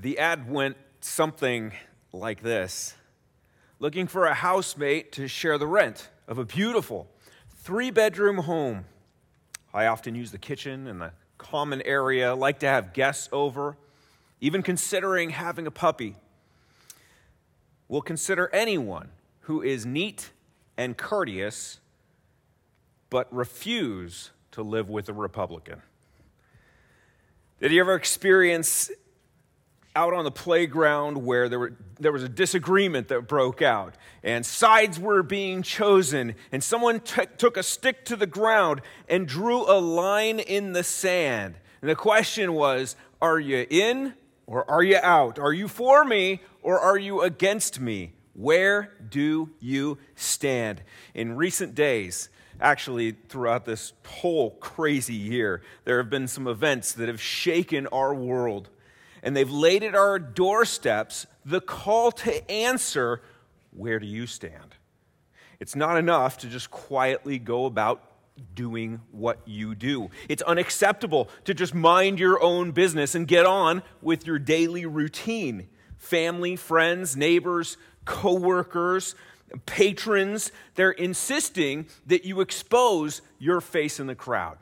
The ad went something like this Looking for a housemate to share the rent of a beautiful three bedroom home. I often use the kitchen and the common area, like to have guests over, even considering having a puppy. Will consider anyone who is neat and courteous, but refuse to live with a Republican. Did you ever experience out on the playground where there, were, there was a disagreement that broke out. And sides were being chosen and someone t- took a stick to the ground and drew a line in the sand. And the question was are you in or are you out? Are you for me or are you against me? Where do you stand? In recent days actually throughout this whole crazy year there have been some events that have shaken our world and they've laid at our doorsteps the call to answer where do you stand? It's not enough to just quietly go about doing what you do. It's unacceptable to just mind your own business and get on with your daily routine. Family, friends, neighbors, coworkers, patrons, they're insisting that you expose your face in the crowd.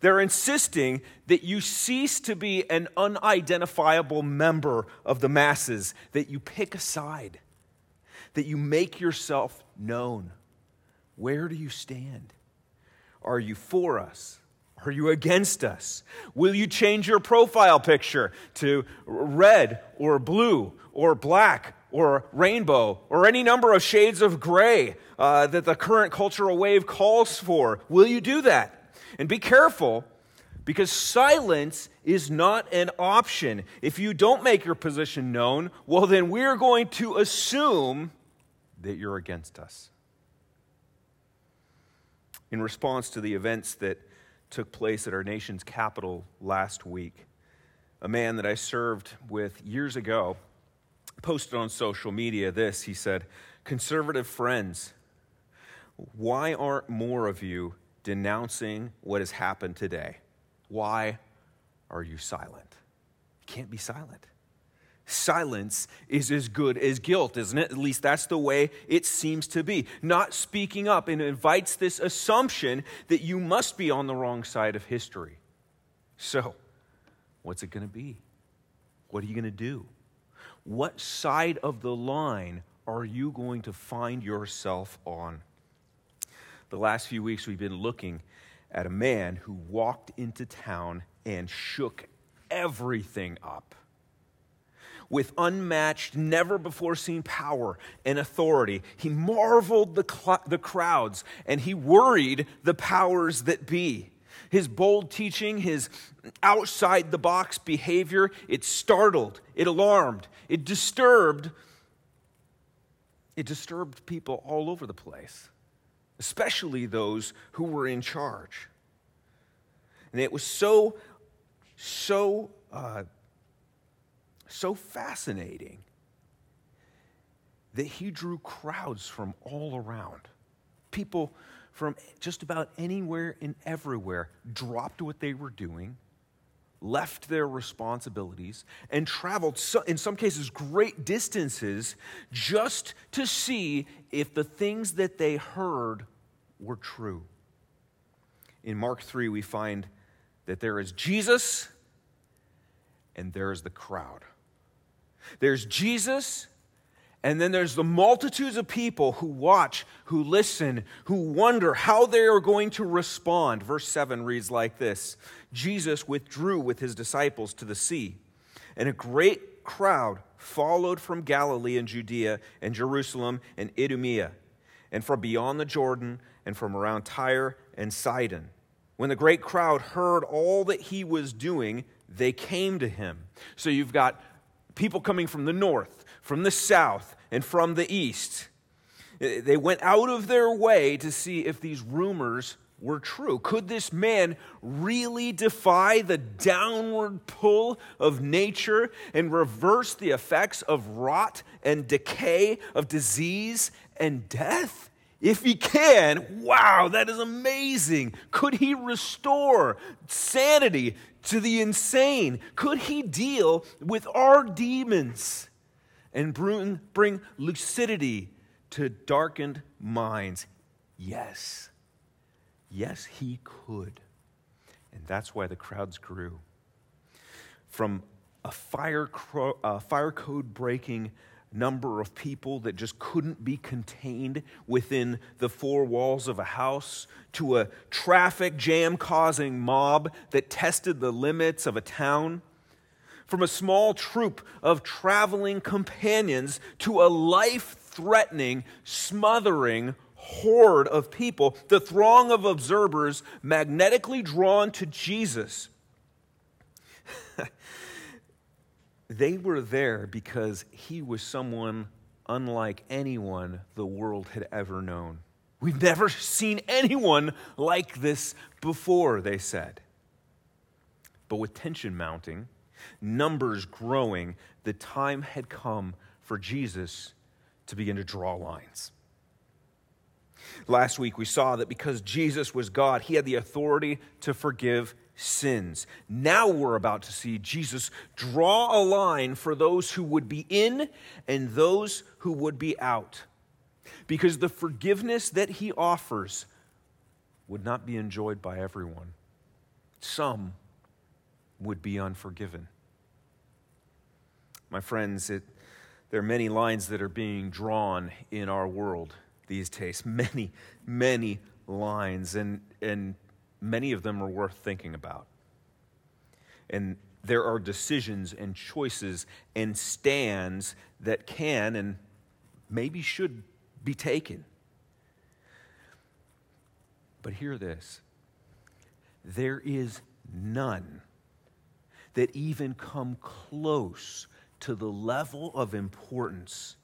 They're insisting that you cease to be an unidentifiable member of the masses, that you pick a side, that you make yourself known. Where do you stand? Are you for us? Are you against us? Will you change your profile picture to red or blue or black or rainbow or any number of shades of gray uh, that the current cultural wave calls for? Will you do that? And be careful because silence is not an option. If you don't make your position known, well, then we're going to assume that you're against us. In response to the events that took place at our nation's capital last week, a man that I served with years ago posted on social media this. He said, Conservative friends, why aren't more of you denouncing what has happened today. Why are you silent? You can't be silent. Silence is as good as guilt, isn't it? At least that's the way it seems to be. Not speaking up and invites this assumption that you must be on the wrong side of history. So, what's it going to be? What are you going to do? What side of the line are you going to find yourself on? The last few weeks we've been looking at a man who walked into town and shook everything up. With unmatched, never before seen power and authority, he marveled the, cl- the crowds and he worried the powers that be. His bold teaching, his outside the box behavior, it startled, it alarmed, it disturbed. It disturbed people all over the place especially those who were in charge. And it was so, so, uh, so fascinating that he drew crowds from all around. People from just about anywhere and everywhere dropped what they were doing, left their responsibilities, and traveled, in some cases, great distances just to see if the things that they heard were true. In Mark 3, we find that there is Jesus and there is the crowd. There's Jesus, and then there's the multitudes of people who watch, who listen, who wonder how they are going to respond. Verse 7 reads like this Jesus withdrew with his disciples to the sea, and a great crowd followed from Galilee and Judea and Jerusalem and Idumea, and from beyond the Jordan and from around Tyre and Sidon. When the great crowd heard all that he was doing, they came to him. So you've got people coming from the north, from the south, and from the east. Eh, they went out of their way to see if these rumors were true. Could this man really defy the downward pull of nature and reverse the effects of rot and decay, of disease and death? If he can, wow, that is amazing. Could he restore sanity to the insane? Could he deal with our demons and bring, bring lucidity to darkened minds? Yes. Yes, he could. And that's why the crowds grew. From a fire, cro- uh, fire code breaking number of people that just couldn't be contained within the four walls of a house to a traffic jam causing mob that tested the limits of a town. From a small troop of traveling companions to a life threatening, smothering horde of people, the throng of observers magnetically drawn to Jesus. they were there because he was someone unlike anyone the world had ever known. We've never seen anyone like this before, they said. But with tension mounting, numbers growing, the time had come for Jesus to begin to draw lines. Last week we saw that because Jesus was God, he had the authority to forgive sins. Now we're about to see Jesus draw a line for those who would be in and those who would be out. Because the forgiveness that he offers would not be enjoyed by everyone. Some would be unforgiven. My friends, it, there are many lines that are being drawn in our world these days. Many, many lines. And, and many of them are worth thinking about. And there are decisions and choices and stands that can and maybe should be taken. But hear this there is none that even come close to the level of importance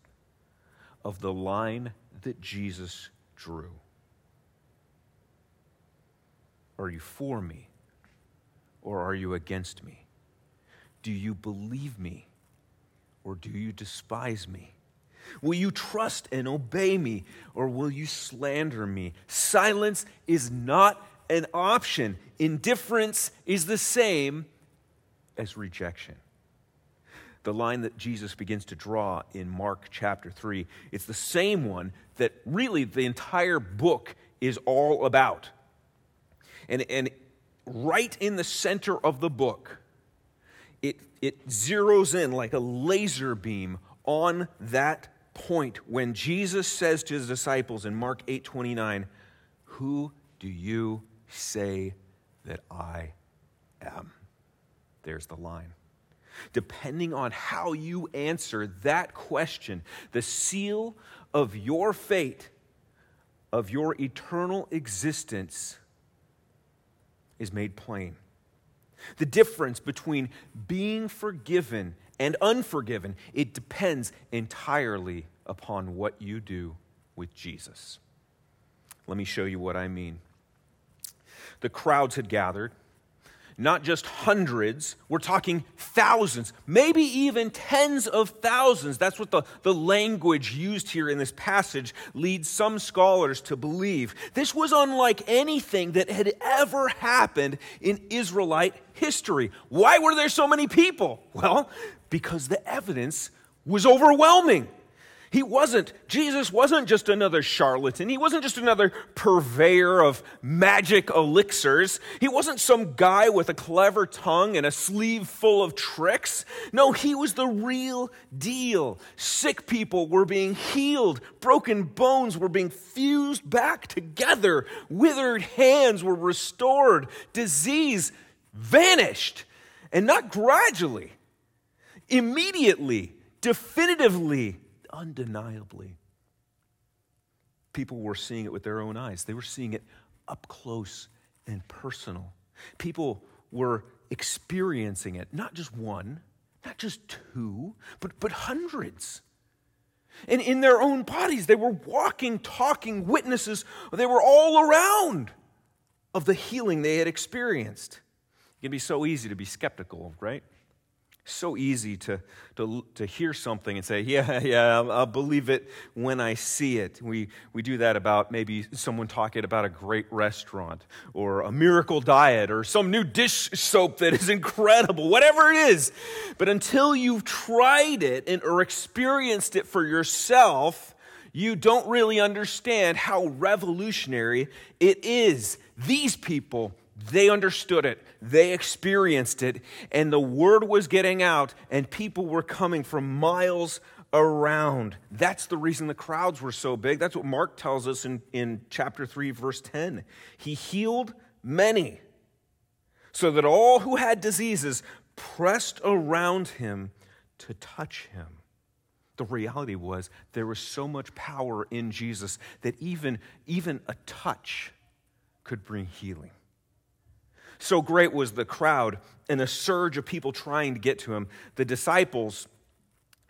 of the line that Jesus drew. Are you for me or are you against me? Do you believe me or do you despise me? Will you trust and obey me or will you slander me? Silence is not an option. Indifference is the same as rejection. The line that Jesus begins to draw in Mark chapter 3, it's the same one that really the entire book is all about. And, and right in the center of the book, it, it zeroes in like a laser beam on that point when Jesus says to his disciples in Mark 8 29, Who do you say that I am? There's the line. Depending on how you answer that question, the seal of your fate, of your eternal existence, is made plain. The difference between being forgiven and unforgiven, it depends entirely upon what you do with Jesus. Let me show you what I mean. The crowds had gathered not just hundreds, we're talking thousands, maybe even tens of thousands. That's what the, the language used here in this passage leads some scholars to believe. This was unlike anything that had ever happened in Israelite history. Why were there so many people? Well, because the evidence was overwhelming. He wasn't, Jesus wasn't just another charlatan. He wasn't just another purveyor of magic elixirs. He wasn't some guy with a clever tongue and a sleeve full of tricks. No, he was the real deal. Sick people were being healed, broken bones were being fused back together, withered hands were restored, disease vanished, and not gradually, immediately, definitively undeniably. People were seeing it with their own eyes, they were seeing it up close and personal. People were experiencing it, not just one, not just two, but, but hundreds. And in their own bodies, they were walking, talking witnesses. They were all around of the healing they had experienced. It can be so easy to be skeptical, right? So easy to, to, to hear something and say, Yeah, yeah, I'll, believe it when I see it. We, we do that about maybe someone talking about a great restaurant or a miracle diet or some new dish soap that is incredible, whatever it is. But until you've tried it and, or experienced it for yourself, you don't really understand how revolutionary it is. These people they understood it, they experienced it, and the word was getting out, and people were coming from miles around. That's the reason the crowds were so big. That's what Mark tells us in, in chapter 3, verse 10. He healed many, so that all who had diseases pressed around him to touch him. The reality was there was so much power in Jesus that even, even a touch could bring healing. So great was the crowd and the surge of people trying to get to him. The disciples,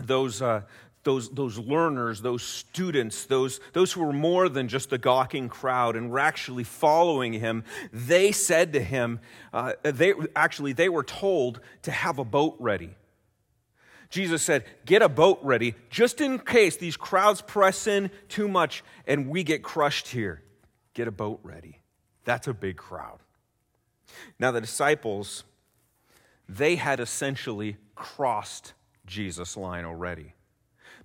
those, uh, those, those learners, those students, those, those who were more than just the gawking crowd and were actually following him, they said to him, uh, they, actually, they were told to have a boat ready. Jesus said, Get a boat ready just in case these crowds press in too much and we get crushed here. Get a boat ready. That's a big crowd. Now, the disciples, they had essentially crossed Jesus' line already.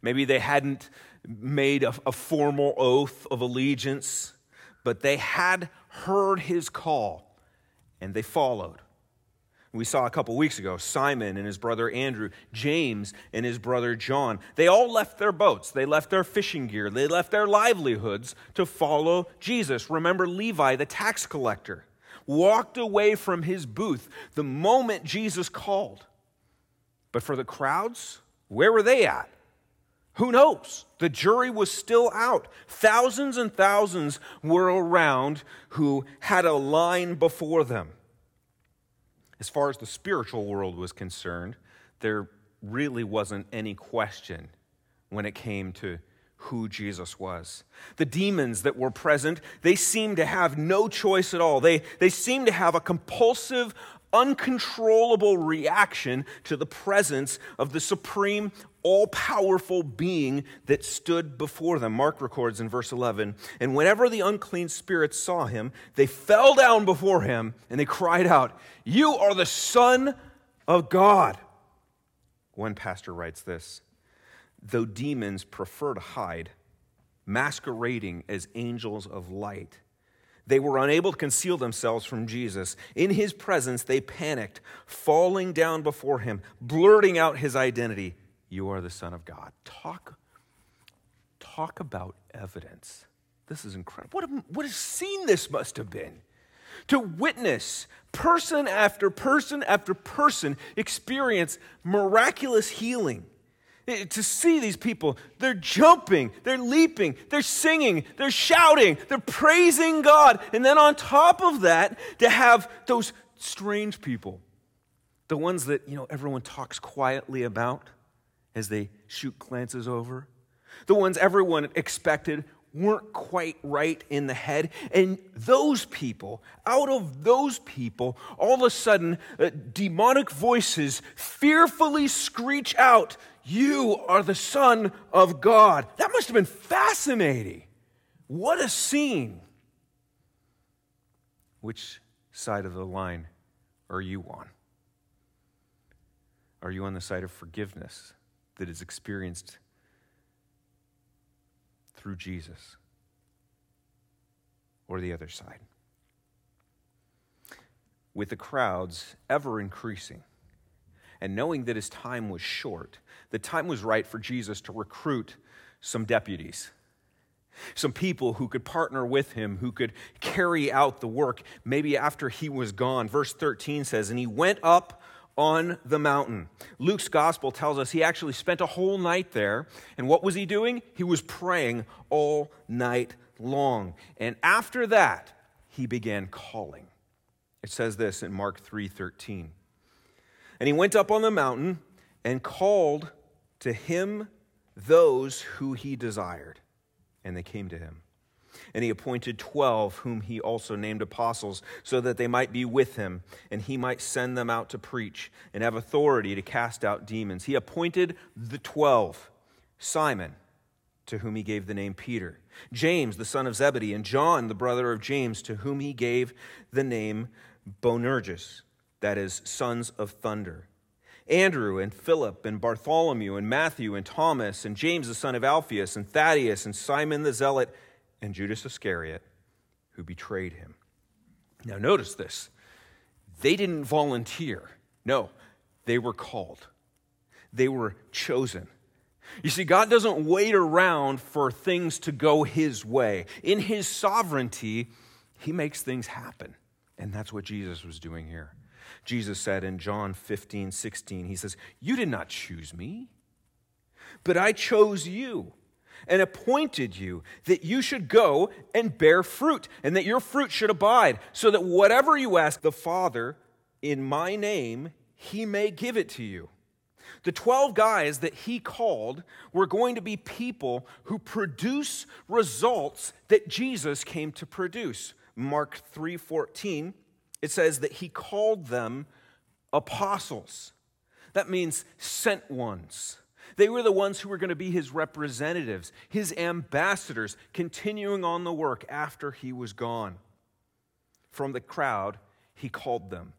Maybe they hadn't made a, a, formal oath of allegiance, but they had heard his call and they followed. We saw a couple weeks ago Simon and his brother Andrew, James and his brother John. They all left their boats, they left their fishing gear, they left their livelihoods to follow Jesus. Remember Levi, the tax collector walked away from his booth the moment Jesus called. But for the crowds, where were they at? Who knows? The jury was still out. Thousands and thousands were around who had a line before them. As far as the spiritual world was concerned, there really wasn't any question when it came to who Jesus was. The demons that were present, they seemed to have no choice at all. They, they seemed to have a compulsive, uncontrollable reaction to the presence of the supreme, all powerful being that stood before them. Mark records in verse 11 And whenever the unclean spirits saw him, they fell down before him and they cried out, You are the Son of God. One pastor writes this though demons prefer to hide, masquerading as angels of light. They were unable to conceal themselves from Jesus. In his presence, they panicked, falling down before him, blurting out his identity You are the Son of God. Talk, talk about evidence. This is incredible. What a, what a scene this must have been. To witness person after person after person experience miraculous healing to see these people. They're jumping, they're leaping, they're singing, they're shouting, they're praising God. And then on top of that, to have those strange people, the ones that, you know, everyone talks quietly about as they shoot glances over, the ones everyone expected weren't quite right in the head. And those people, out of those people, all of a sudden, uh, demonic voices fearfully screech out, You are the Son of God. That must have been fascinating. What a scene. Which side of the line are you on? Are you on the side of forgiveness that is experienced through Jesus or the other side. With the crowds ever increasing, and knowing that his time was short, the time was right for Jesus to recruit some deputies, some people who could partner with him, who could carry out the work maybe after he was gone. Verse 13 says, And he went up on the mountain. Luke's gospel tells us he actually spent a whole night there. And what was he doing? He was praying all night long. And after that, he began calling. It says this in Mark 3:13. And he went up on the mountain and called to him those who he desired, and they came to him. And he appointed twelve, whom he also named apostles, so that they might be with him, and he might send them out to preach and have authority to cast out demons. He appointed the twelve Simon, to whom he gave the name Peter, James, the son of Zebedee, and John, the brother of James, to whom he gave the name Boanerges, that is, sons of thunder. Andrew and Philip and Bartholomew and Matthew and Thomas and James the son of Alphaeus and Thaddeus and Simon the Zealot and Judas Iscariot, who betrayed him. Now, notice this. They didn't volunteer. No, they were called, they were chosen. You see, God doesn't wait around for things to go His way. In His sovereignty, He makes things happen. And that's what Jesus was doing here. Jesus said in John 15, 16, He says, You did not choose me, but I chose you and appointed you that you should go and bear fruit, and that your fruit should abide, so that whatever you ask the Father in my name, he may give it to you. The 12 guys that he called were going to be people who produce results that Jesus came to produce. Mark 3:14 it says that he called them apostles. That means sent ones. They were the ones who were going to be his representatives, his ambassadors, continuing on the work after he was gone. From the crowd, he called them.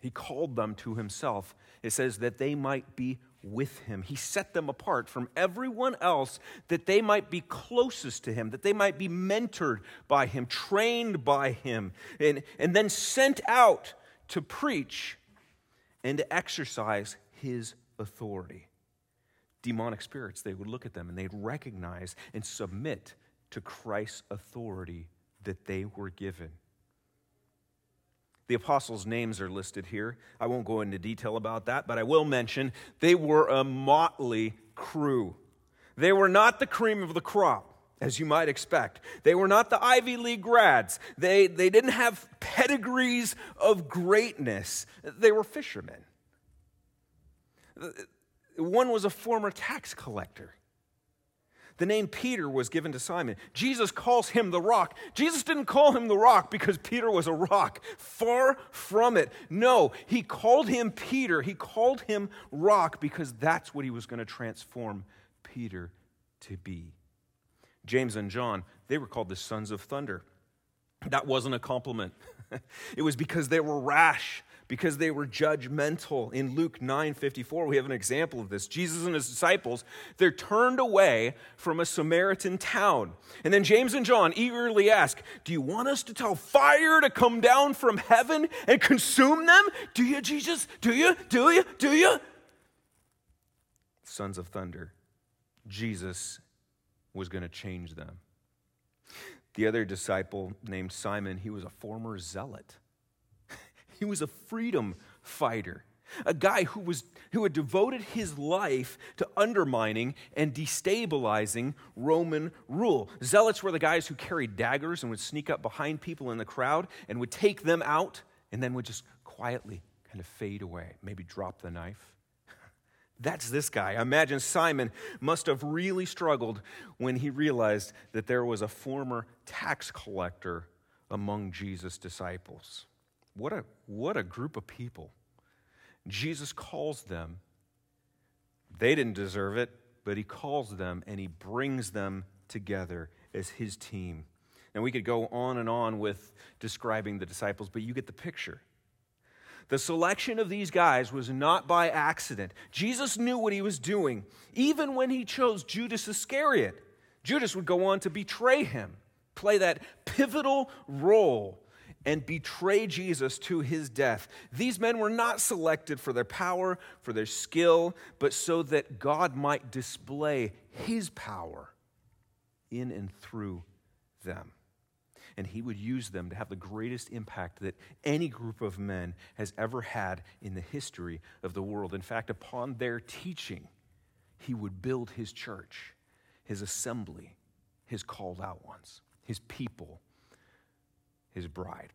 He called them to himself. It says that they might be with him. He set them apart from everyone else that they might be closest to him, that they might be mentored by him, trained by him, and, and then sent out to preach and to exercise his authority demonic spirits, they would look at them and they'd recognize and submit to Christ's authority that they were given. The apostles' names are listed here. I won't go into detail about that, but I will mention they were a motley crew. They were not the cream of the crop as you might expect. They were not the Ivy League grads. They, they didn't have pedigrees of greatness. They were fishermen. One was a former tax collector. The name Peter was given to Simon. Jesus calls him the rock. Jesus didn't call him the rock because Peter was a rock. Far from it. No, he called him Peter. He called him rock because that's what he was going to transform Peter to be. James and John, they were called the sons of thunder. That wasn't a compliment. it was because they were rash because they were judgmental. In Luke 9:54, we have an example of this. Jesus and his disciples, they're turned away from a Samaritan town. And then James and John eagerly ask, "Do you want us to tell fire to come down from heaven and consume them? Do you, Jesus? Do you? Do you? Do you?" Sons of thunder. Jesus was going to change them. The other disciple named Simon, he was a former zealot. He was a freedom fighter, a guy who, was, who had devoted his life to undermining and destabilizing Roman rule. Zealots were the guys who carried daggers and would sneak up behind people in the crowd and would take them out and then would just quietly kind of fade away, maybe drop the knife. That's this guy. I imagine Simon must have really struggled when he realized that there was a former tax collector among Jesus' disciples. What a, what a group of people. Jesus calls them. They didn't deserve it, but he calls them and he brings them together as his team. And we could go on and on with describing the disciples, but you get the picture. The selection of these guys was not by accident. Jesus knew what he was doing, even when he chose Judas Iscariot. Judas would go on to betray him, play that pivotal role and betray Jesus to his death. These men were not selected for their power, for their skill, but so that God might display his power in and through them. And he would use them to have the greatest impact that any group of men has ever had in the history of the world. In fact, upon their teaching, he would build his church, his assembly, his called out ones, his people his bride.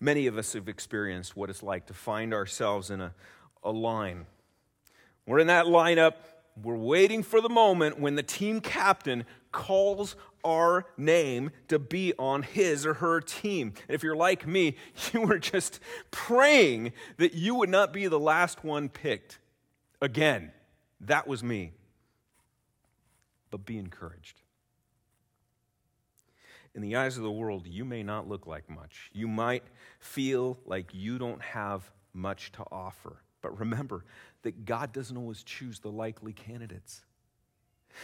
Many of us have experienced what it's like to find ourselves in a, a line. We're in that lineup, we're waiting for the moment when the team captain calls our name to be on his or her team. And if you're like me, you were just praying that you would not be the last one picked. Again, that was me. But be encouraged. In the eyes of the world, you may not look like much. You might feel like you don't have much to offer. But remember that God doesn't always choose the likely candidates.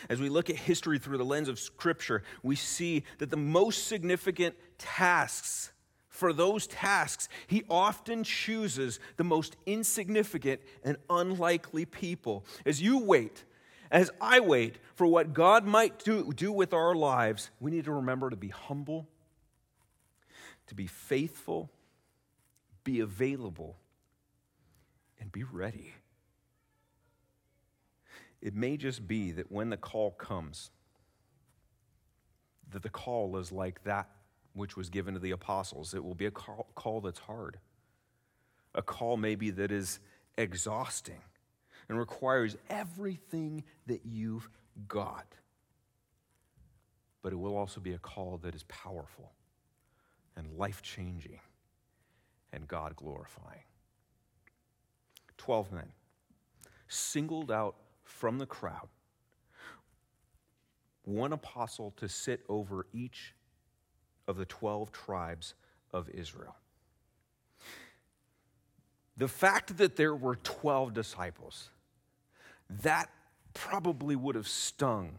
As we look at history through the lens of Scripture, we see that the most significant tasks, for those tasks, He often chooses the most insignificant and unlikely people. As you wait, as I wait for what God might do, do with our lives, we need to remember to be humble, to be faithful, be available, and be ready. It may just be that when the call comes, that the call is like that which was given to the apostles. It will be a call, call that's hard, a call maybe that is exhausting and requires everything that you've got. But it will also be a call that is powerful and life changing and God glorifying. Twelve men singled out from the crowd one apostle to sit over each of the 12 tribes of Israel. The fact that there were 12 disciples, that probably would have stung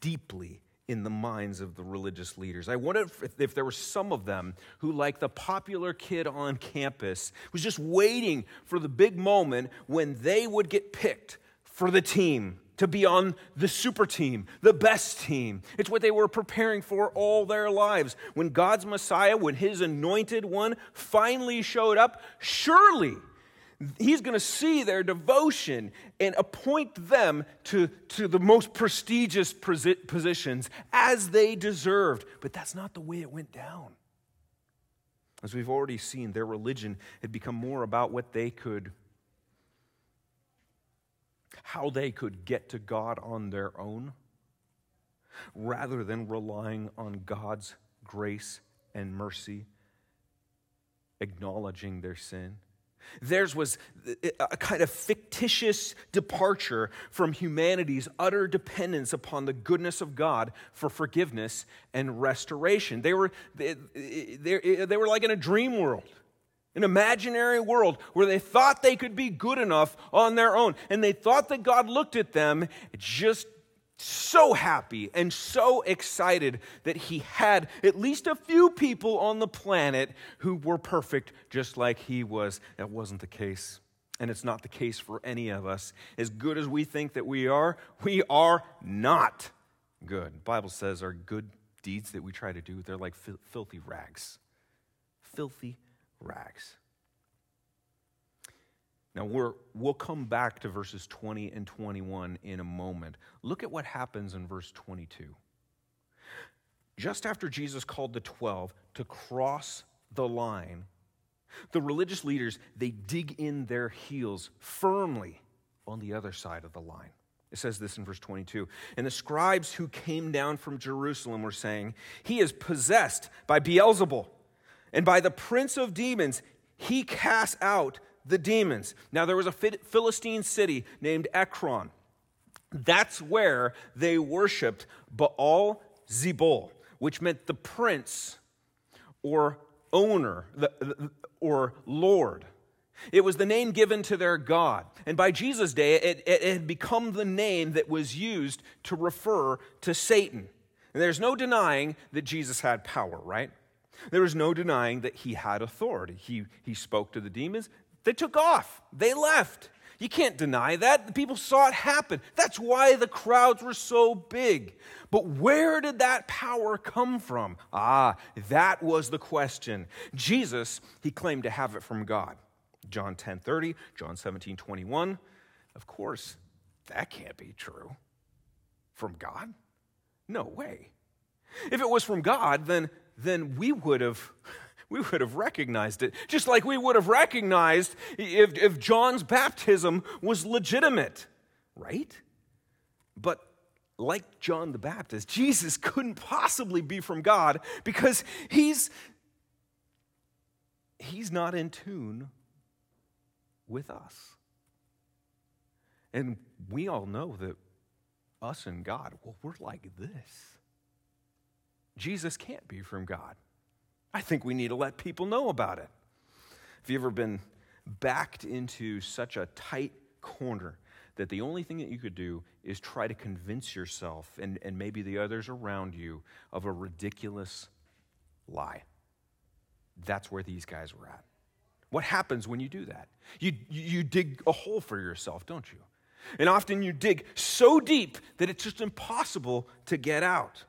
deeply in the minds of the religious leaders. I wonder if, if, there were some of them who, like the popular kid on campus, was just waiting for the big moment when they would get picked for the team, to be on the super team, the best team. It's what they were preparing for all their lives. When God's Messiah, when his anointed one finally showed up, surely he's going to see their devotion and appoint them to, to the most prestigious positions as they deserved. But that's not the way it went down. As we've already seen, their religion had become more about what they could how they could get to God on their own rather than relying on God's grace and mercy, acknowledging their sin. Theirs was a kind of fictitious departure from humanity's utter dependence upon the goodness of God for forgiveness and restoration. They were, they, they, they were like in a dream world an imaginary world where they thought they could be good enough on their own. And they thought that God looked at them just so happy and so excited that he had at least a few people on the planet who were perfect just like he was. That wasn't the case. And it's not the case for any of us. As good as we think that we are, we are not good. The Bible says our good deeds that we try to do, they're like filthy rags. Filthy rags. Now, we're, we'll come back to verses 20 and 21 in a moment. Look at what happens in verse 22. Just after Jesus called the 12 to cross the line, the religious leaders, they dig in their heels firmly on the other side of the line. It says this in verse 22. And the scribes who came down from Jerusalem were saying, He is possessed by Beelzebul and by the prince of demons, he cast out the demons. Now, there was a Philistine city named Ekron. That's where they worshiped Baal Zebul, which meant the prince or owner or lord. It was the name given to their God. And by Jesus' day, it, it, had become the name that was used to refer to Satan. And there's no denying that Jesus had power, right? There was no denying that he had authority. He, he spoke to the demons. They took off, they left. You can't deny that. The people saw it happen. That's why the crowds were so big. But where did that power come from? Ah, that was the question. Jesus, he claimed to have it from God. John 10 30, John 17 21. Of course, that can't be true. From God? No way. If it was from God, then then we would have we would have recognized it. Just like we would have recognized if, if John's baptism was legitimate, right? But like John the Baptist, Jesus couldn't possibly be from God because he's he's not in tune with us. And we all know that us and God, well, we're like this. Jesus can't be from God. I think we need to let people know about it. Have you ever been backed into such a tight corner that the only thing that you could do is try to convince yourself and, and maybe the others around you of a ridiculous lie? That's where these guys were at. What happens when you do that? You, you dig a hole for yourself, don't you? And often you dig so deep that it's just impossible to get out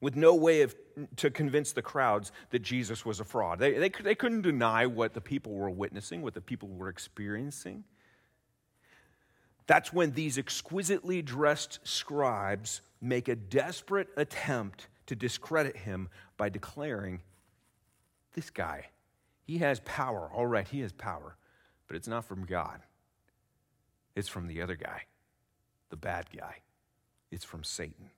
with no way of, to convince the crowds that Jesus was a fraud. They, they, they couldn't deny what the people were witnessing, what the people were experiencing. That's when these exquisitely dressed scribes make a desperate attempt to discredit him by declaring, This guy, he has power. All right, he has power, but it's not from God. It's from the other guy, the bad guy. It's from Satan.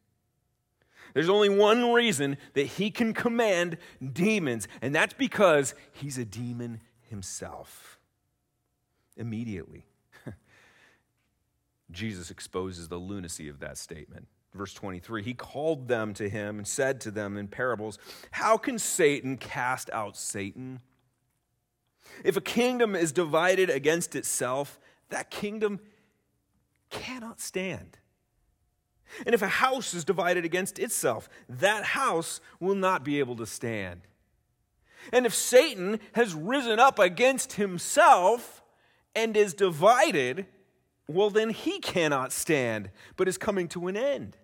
There's only one reason that he can command demons, and that's because he's a demon himself. Immediately, Jesus exposes the lunacy of that statement. Verse 23 He called them to him and said to them in parables, How can Satan cast out Satan? If a kingdom is divided against itself, that kingdom cannot stand. And if a house is divided against itself, that house will not be able to stand. And if Satan has risen up against himself and is divided, well, then he cannot stand, but is coming to an end.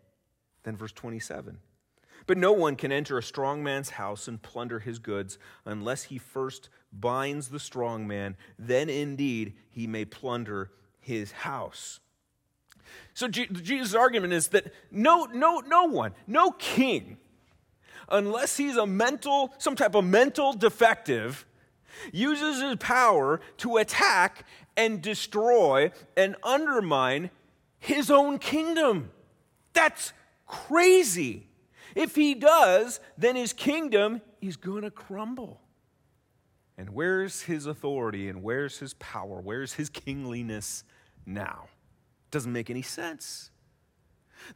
Then, verse 27. But no one can enter a strong man's house and plunder his goods unless he first binds the strong man. Then indeed he may plunder his house. So Jesus' argument is that no, no, no one, no king, unless he's a mental, some type of mental defective, uses his power to attack and destroy and undermine his own kingdom. That's crazy. If he does, then his kingdom is going to crumble. And where's his authority and where's his power? Where's his kingliness now? Doesn't make any sense.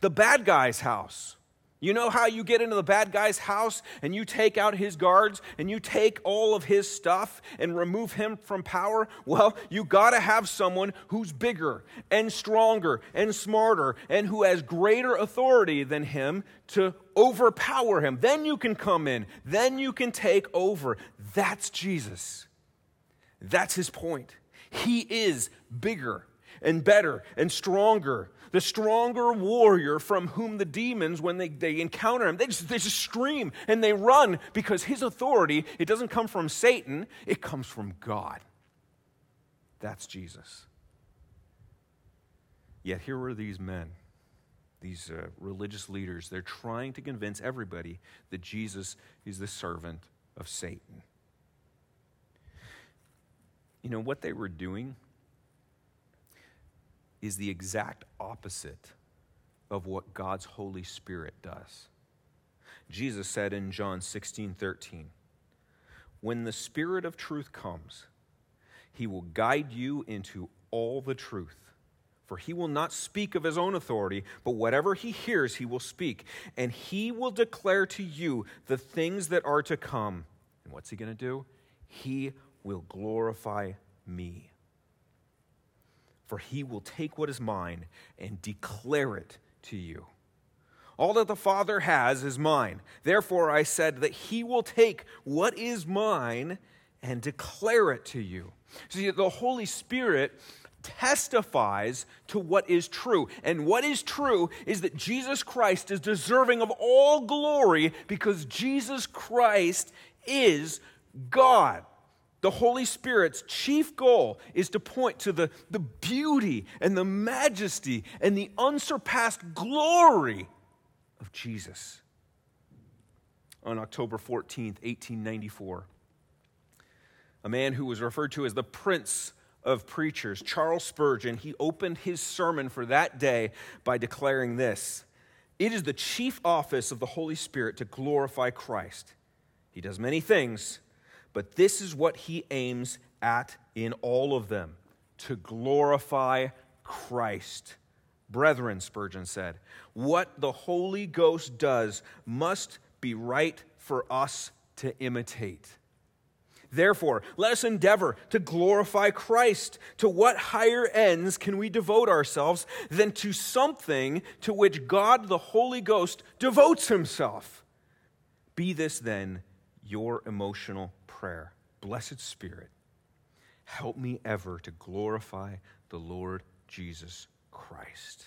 The bad guy's house. You know how you get into the bad guy's house and you take out his guards and you take all of his stuff and remove him from power? Well, you got to have someone who's bigger and stronger and smarter and who has greater authority than him to overpower him. Then you can come in. Then you can take over. That's Jesus. That's his point. He is bigger and better and stronger. The stronger warrior from whom the demons, when they, they encounter him, they just, they just scream and they run because his authority, it doesn't come from Satan, it comes from God. That's Jesus. Yet here were these men, these uh, religious leaders. They're trying to convince everybody that Jesus is the servant of Satan. You know what they were doing? Is the exact opposite of what God's Holy Spirit does. Jesus said in John 16 13, When the Spirit of truth comes, he will guide you into all the truth. For he will not speak of his own authority, but whatever he hears, he will speak. And he will declare to you the things that are to come. And what's he going to do? He will glorify me for he will take what is mine and declare it to you. All that the Father has is mine. Therefore, I said that he will take what is mine and declare it to you. See, the Holy Spirit testifies to what is true. And what is true is that Jesus Christ is deserving of all glory because Jesus Christ is God. The Holy Spirit's chief goal is to point to the, the beauty and the majesty and the unsurpassed glory of Jesus. On October 14th, 1894, a man who was referred to as the Prince of preachers, Charles Spurgeon, he opened his sermon for that day by declaring this It is the chief office of the Holy Spirit to glorify Christ. He does many things, but this is what he aims at in all of them to glorify Christ. Brethren, Spurgeon said, what the Holy Ghost does must be right for us to imitate. Therefore, let us endeavor to glorify Christ. To what higher ends can we devote ourselves than to something to which God the Holy Ghost devotes himself? Be this then your emotional prayer. Blessed Spirit, help me ever to glorify the Lord Jesus Christ.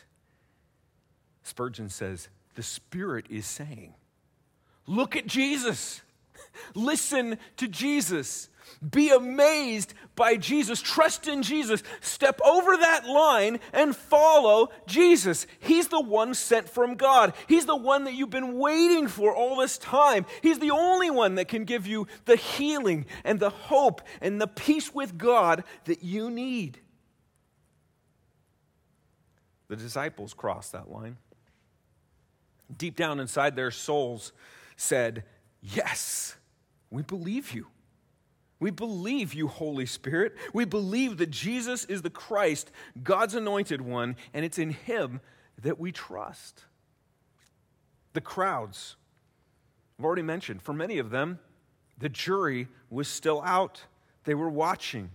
Spurgeon says, The Spirit is saying, Look at Jesus. Listen to Jesus. Be amazed by Jesus. Trust in Jesus. Step over that line and follow Jesus. He's the one sent from God. He's the one that you've been waiting for all this time. He's the only one that can give you the healing and the hope and the peace with God that you need. The disciples crossed that line. Deep down inside their souls said, Yes. We believe you. We believe you, Holy Spirit. We believe that Jesus is the Christ, God's anointed one, and it's in him that we trust. The crowds, I've already mentioned, for many of them, the jury was still out. They were watching,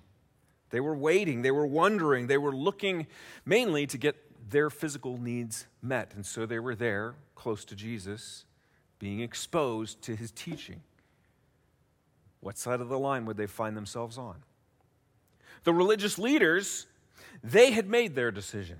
they were waiting, they were wondering, they were looking mainly to get their physical needs met. And so they were there, close to Jesus, being exposed to his teaching. What side of the line would they find themselves on? The religious leaders, they had made their decision.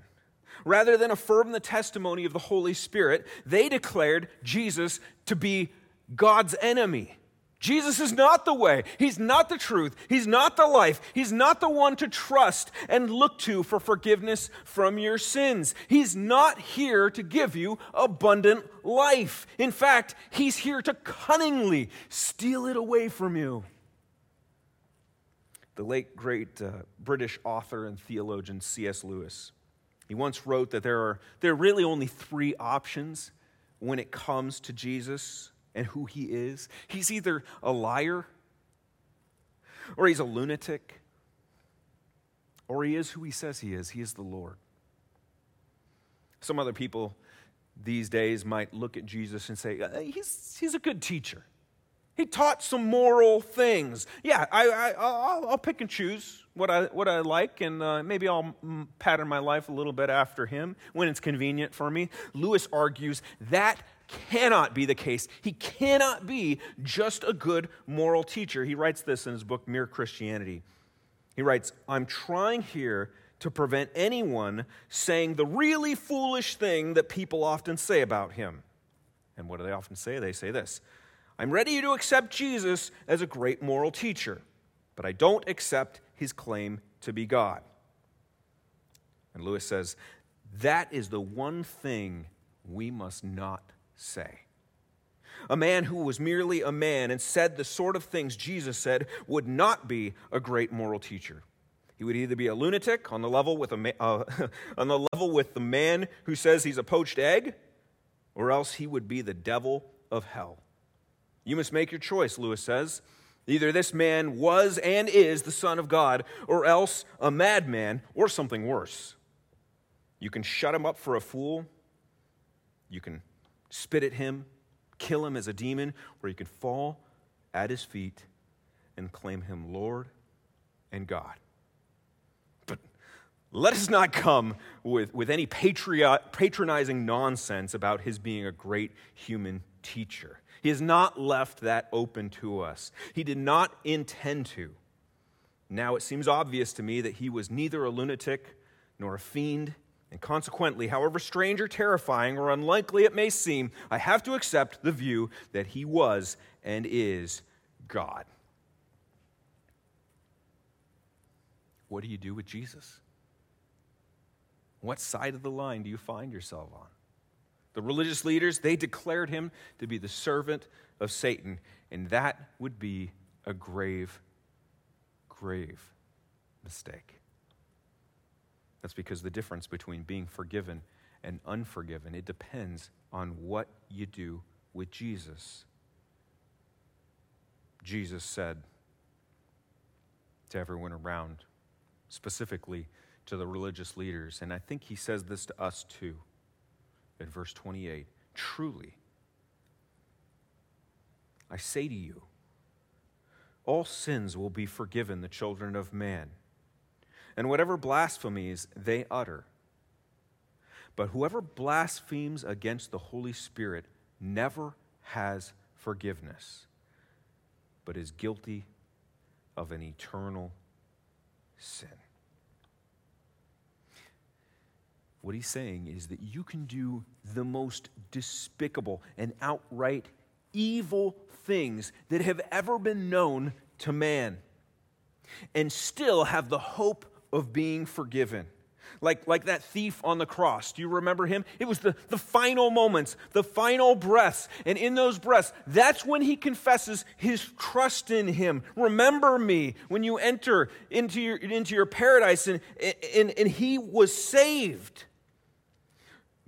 Rather than affirm the testimony of the Holy Spirit, they declared Jesus to be God's enemy. Jesus is not the way. He's not the truth. He's not the life. He's not the one to trust and look to for forgiveness from your sins. He's not here to give you abundant life. In fact, He's here to cunningly steal it away from you. The late, great uh, British author and theologian C.S. Lewis, he once wrote that there are, there are really only three options when it comes to Jesus and who he is. He's either a liar, or he's a lunatic, or he is who he says he is. He is the Lord. Some other people these days might look at Jesus and say, uh, he's, he's a good teacher. He taught some moral things. Yeah, I, I, will pick and choose what I, what I like, and uh, maybe I'll pattern my life a little bit after him when it's convenient for me. Lewis argues that cannot be the case. He cannot be just a good moral teacher. He writes this in his book, Mere Christianity. He writes, I'm trying here to prevent anyone saying the really foolish thing that people often say about him. And what do they often say? They say this I'm ready to accept Jesus as a great moral teacher, but I don't accept his claim to be God. And Lewis says, That is the one thing we must not say. A man who was merely a man and said the sort of things Jesus said would not be a great moral teacher. He would either be a lunatic on the level with, a, uh, on the, level with the man who says he's a poached egg, or else he would be the devil of hell. You must make your choice, Lewis says. Either this man was and is the Son of God, or else a madman, or something worse. You can shut him up for a fool. You can spit at him, kill him as a demon, or you can fall at his feet and claim him Lord and God. But let us not come with, with any patriot, patronizing nonsense about his being a great human teacher. He has not left that open to us. He did not intend to. Now it seems obvious to me that he was neither a lunatic nor a fiend and consequently, however strange or terrifying or unlikely it may seem, I have to accept the view that he was and is God. What do you do with Jesus? What side of the line do you find yourself on? The religious leaders, they declared him to be the servant of Satan, and that would be a grave, grave mistake. That's because the difference between being forgiven and unforgiven, it depends on what you do with Jesus. Jesus said to everyone around, specifically to the religious leaders, and I think he says this to us too, in verse 28 Truly, I say to you, all sins will be forgiven the children of man, and whatever blasphemies they utter. But whoever blasphemes against the Holy Spirit never has forgiveness, but is guilty of an eternal sin. What he's saying is that you can do the most despicable and outright evil things that have ever been known to man and still have the hope of being forgiven like, like that thief on the cross. Do you remember him? It was the, the final moments, the final breaths. And in those breaths, that's when he confesses his trust in him. Remember me when you enter into your, into your paradise, and, and, and he was saved.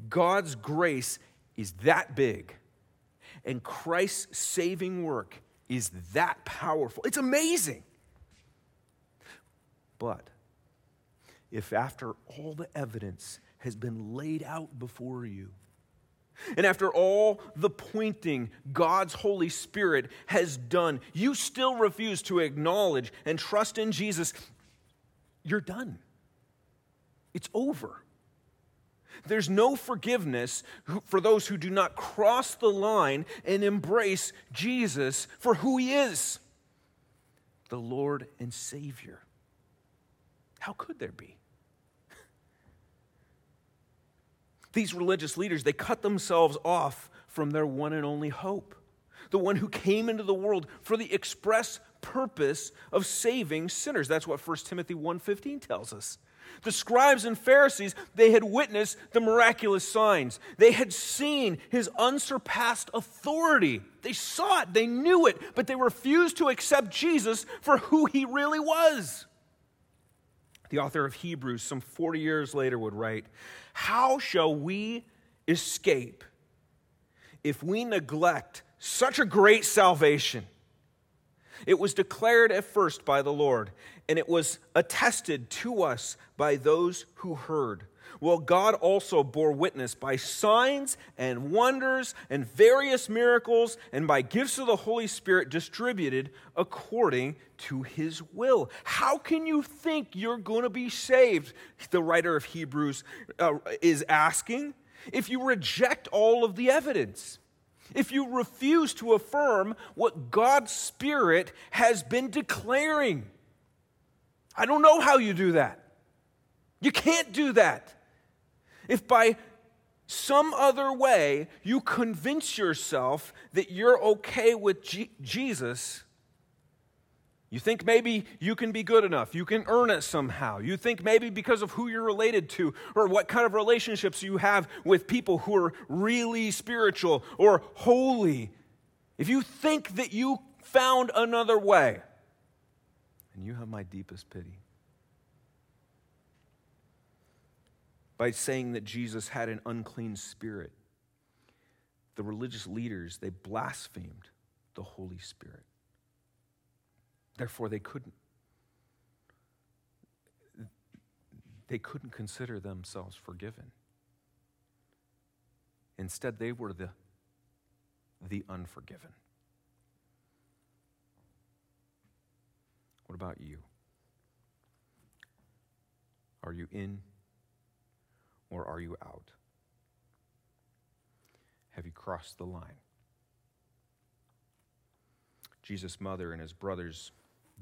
God's grace is that big, and Christ's saving work is that powerful. It's amazing. But if after all the evidence has been laid out before you, and after all the pointing God's Holy Spirit has done, you still refuse to acknowledge and trust in Jesus, you're done. It's over. There's no forgiveness for those who do not cross the line and embrace Jesus for who he is the Lord and Savior. How could there be? These religious leaders, they cut themselves off from their one and only hope, the one who came into the world for the express purpose of saving sinners. That's what 1 Timothy 1:15 tells us. The scribes and Pharisees, they had witnessed the miraculous signs. They had seen his unsurpassed authority. They saw it, they knew it, but they refused to accept Jesus for who he really was. The author of Hebrews, some 40 years later, would write How shall we escape if we neglect such a great salvation? It was declared at first by the Lord, and it was attested to us by those who heard. Well, God also bore witness by signs and wonders and various miracles and by gifts of the Holy Spirit distributed according to his will. How can you think you're going to be saved? The writer of Hebrews uh, is asking. If you reject all of the evidence, if you refuse to affirm what God's Spirit has been declaring, I don't know how you do that. You can't do that. If by some other way you convince yourself that you're okay with G- Jesus, you think maybe you can be good enough. You can earn it somehow. You think maybe because of who you're related to or what kind of relationships you have with people who are really spiritual or holy. If you think that you found another way, and you have my deepest pity. By saying that Jesus had an unclean spirit. The religious leaders, they blasphemed the Holy Spirit. Therefore, they couldn't. They couldn't consider themselves forgiven. Instead, they were the, the unforgiven. What about you? Are you in or are you out? Have you crossed the line? Jesus' mother and his brothers,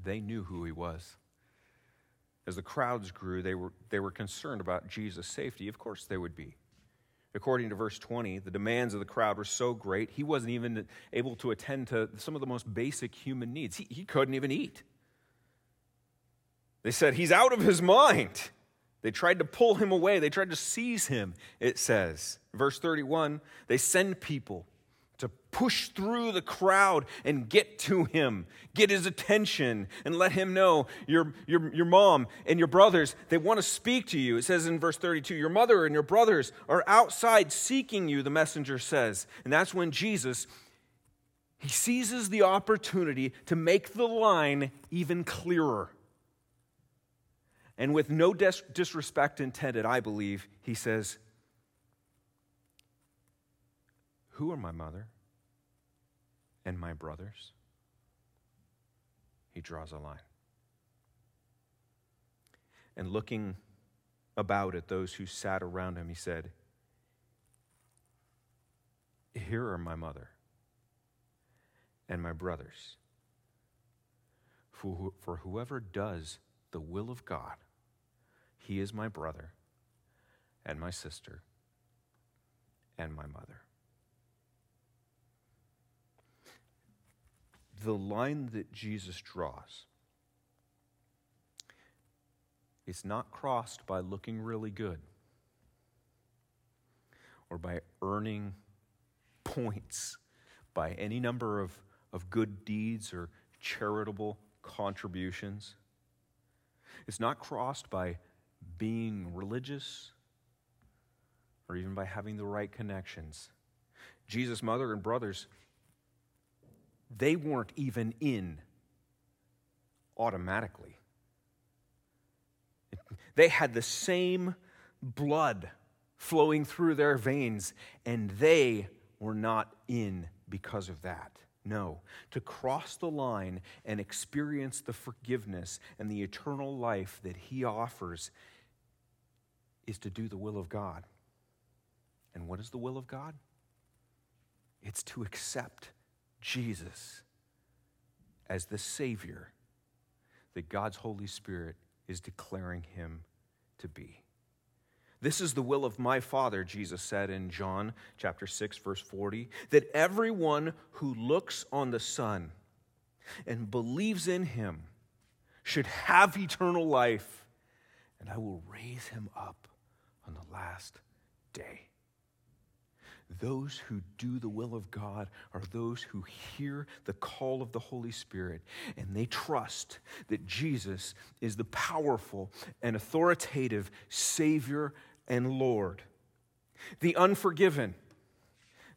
they knew who he was. As the crowds grew, they were, they were concerned about Jesus' safety. Of course, they would be. According to verse 20, the demands of the crowd were so great, he wasn't even able to attend to some of the most basic human needs. He, he couldn't even eat. They said, He's out of his mind. They tried to pull him away, they tried to seize him, it says. Verse 31 they send people to push through the crowd and get to him, get his attention, and let him know your, your, your mom and your brothers, they want to speak to you. It says in verse 32 Your mother and your brothers are outside seeking you, the messenger says. And that's when Jesus. He seizes the opportunity to make the line even clearer. And with no dis- disrespect intended, I believe, he says, Who are my mother and my brothers? He draws a line. And looking about at those who sat around him, he said, Here are my mother and my brothers. For, for whoever does the will of God, he is my brother and my sister and my mother. the line that Jesus draws is not crossed by looking really good or by earning points by any number of, of good deeds or charitable contributions. It's not crossed by being religious or even by having the right connections. Jesus' mother and brothers they weren't even in automatically. They had the same blood flowing through their veins, and they were not in because of that. No, to cross the line and experience the forgiveness and the eternal life that He offers is to do the will of God. And what is the will of God? It's to accept Jesus as the Savior that God's Holy Spirit is declaring him to be. This is the will of my Father, Jesus said in John chapter 6 verse 40, that everyone who looks on the Son and believes in him should have eternal life, and I will raise him up last day. Those who do the will of God are those who hear the call of the Holy Spirit and they trust that Jesus is the powerful and authoritative Savior and Lord. The unforgiven,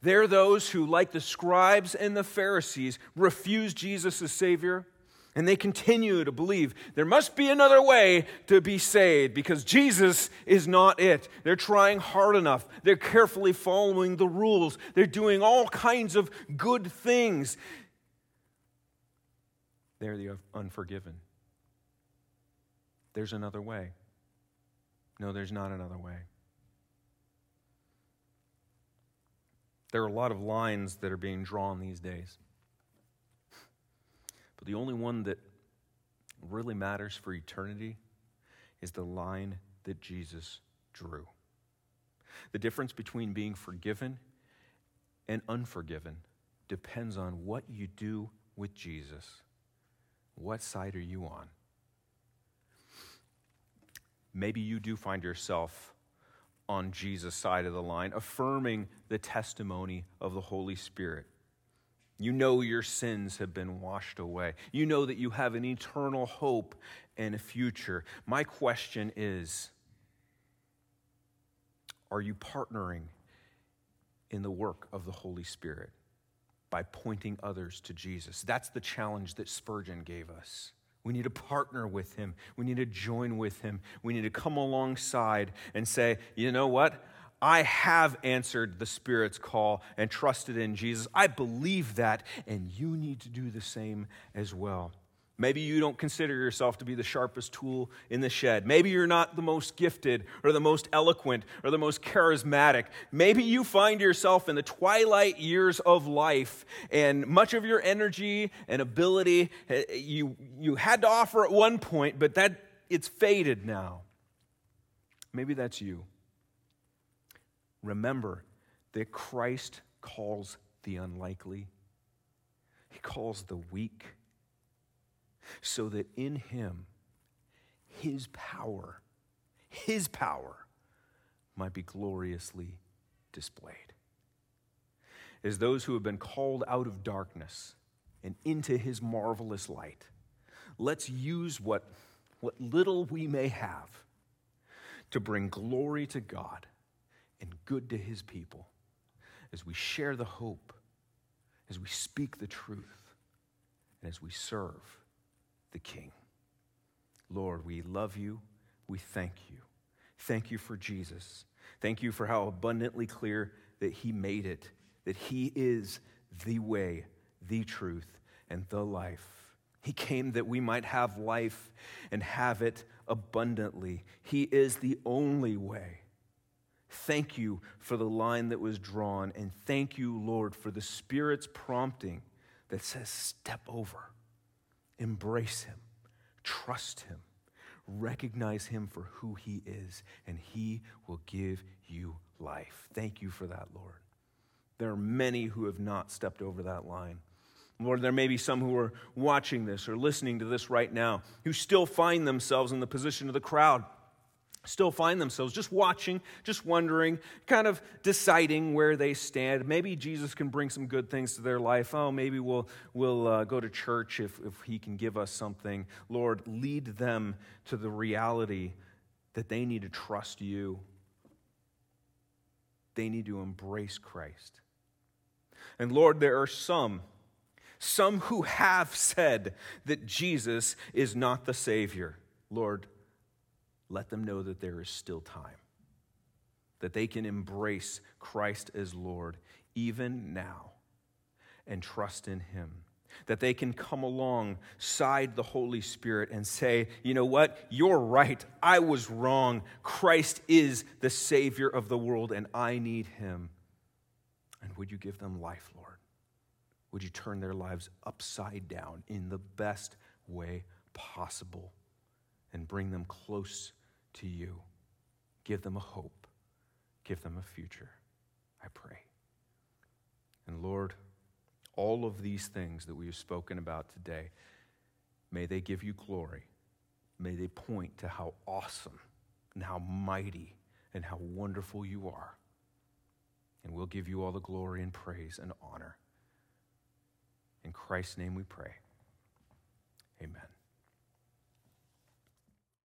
they're those who, like the scribes and the Pharisees, refuse Jesus as Savior and they continue to believe there must be another way to be saved because Jesus is not it. They're trying hard enough. They're carefully following the rules. They're doing all kinds of good things. They're the unforgiven. There's another way. No, there's not another way. There are a lot of lines that are being drawn these days. But the only one that really matters for eternity is the line that Jesus drew. The difference between being forgiven and unforgiven depends on what you do with Jesus. What side are you on? Maybe you do find yourself on Jesus' side of the line, affirming the testimony of the Holy Spirit. You know your sins have been washed away. You know that you have an eternal hope and a future. My question is Are you partnering in the work of the Holy Spirit by pointing others to Jesus? That's the challenge that Spurgeon gave us. We need to partner with him. We need to join with him. We need to come alongside and say, you know what? I have answered the Spirit's call and trusted in Jesus. I believe that, and you need to do the same as well. Maybe you don't consider yourself to be the sharpest tool in the shed. Maybe you're not the most gifted or the most eloquent or the most charismatic. Maybe you find yourself in the twilight years of life and much of your energy and ability eh, you, you had to offer at one point, but that it's faded now. Maybe that's you remember that Christ calls the unlikely, He calls the weak, so that in Him, His power, His power might be gloriously displayed. as those who have been called out of darkness and into his marvelous light. Let's use what, what little we may have to bring glory to God and good to his people as we share the hope, as we speak the truth, and as we serve the King. Lord, we love you. We thank you. Thank you for Jesus. Thank you for how abundantly clear that he made it, that he is the way, the truth, and the life. He came that we might have life and have it abundantly. He is the only way. Thank you for the line that was drawn, and thank you, Lord, for the Spirit's prompting that says, step over, embrace Him, trust Him, recognize Him for who He is, and He will give you life. Thank you for that, Lord. There are many who have not stepped over that line. Lord, there may be some who are watching this or listening to this right now who still find themselves in the position of the crowd, still find themselves just watching, just wondering, kind of deciding where they stand. Maybe Jesus can bring some good things to their life. Oh, maybe we'll, we'll uh, go to church if, if he can give us something. Lord, lead them to the reality that they need to trust you, they need to embrace Christ. And Lord, there are some some who have said that Jesus is not the Savior. Lord, let them know that there is still time, that they can embrace Christ as Lord even now and trust in Him. That they can come alongside the Holy Spirit and say, you know what? You're right. I was wrong. Christ is the Savior of the world, and I need Him. And would you give them life, Lord? Would you turn their lives upside down in the best way possible and bring them close to you? Give them a hope, give them a future, I pray. And Lord, all of these things that we have spoken about today, may they give you glory. May they point to how awesome and how mighty and how wonderful you are. And we'll give you all the glory and praise and honor. In Christ's name we pray. Amen.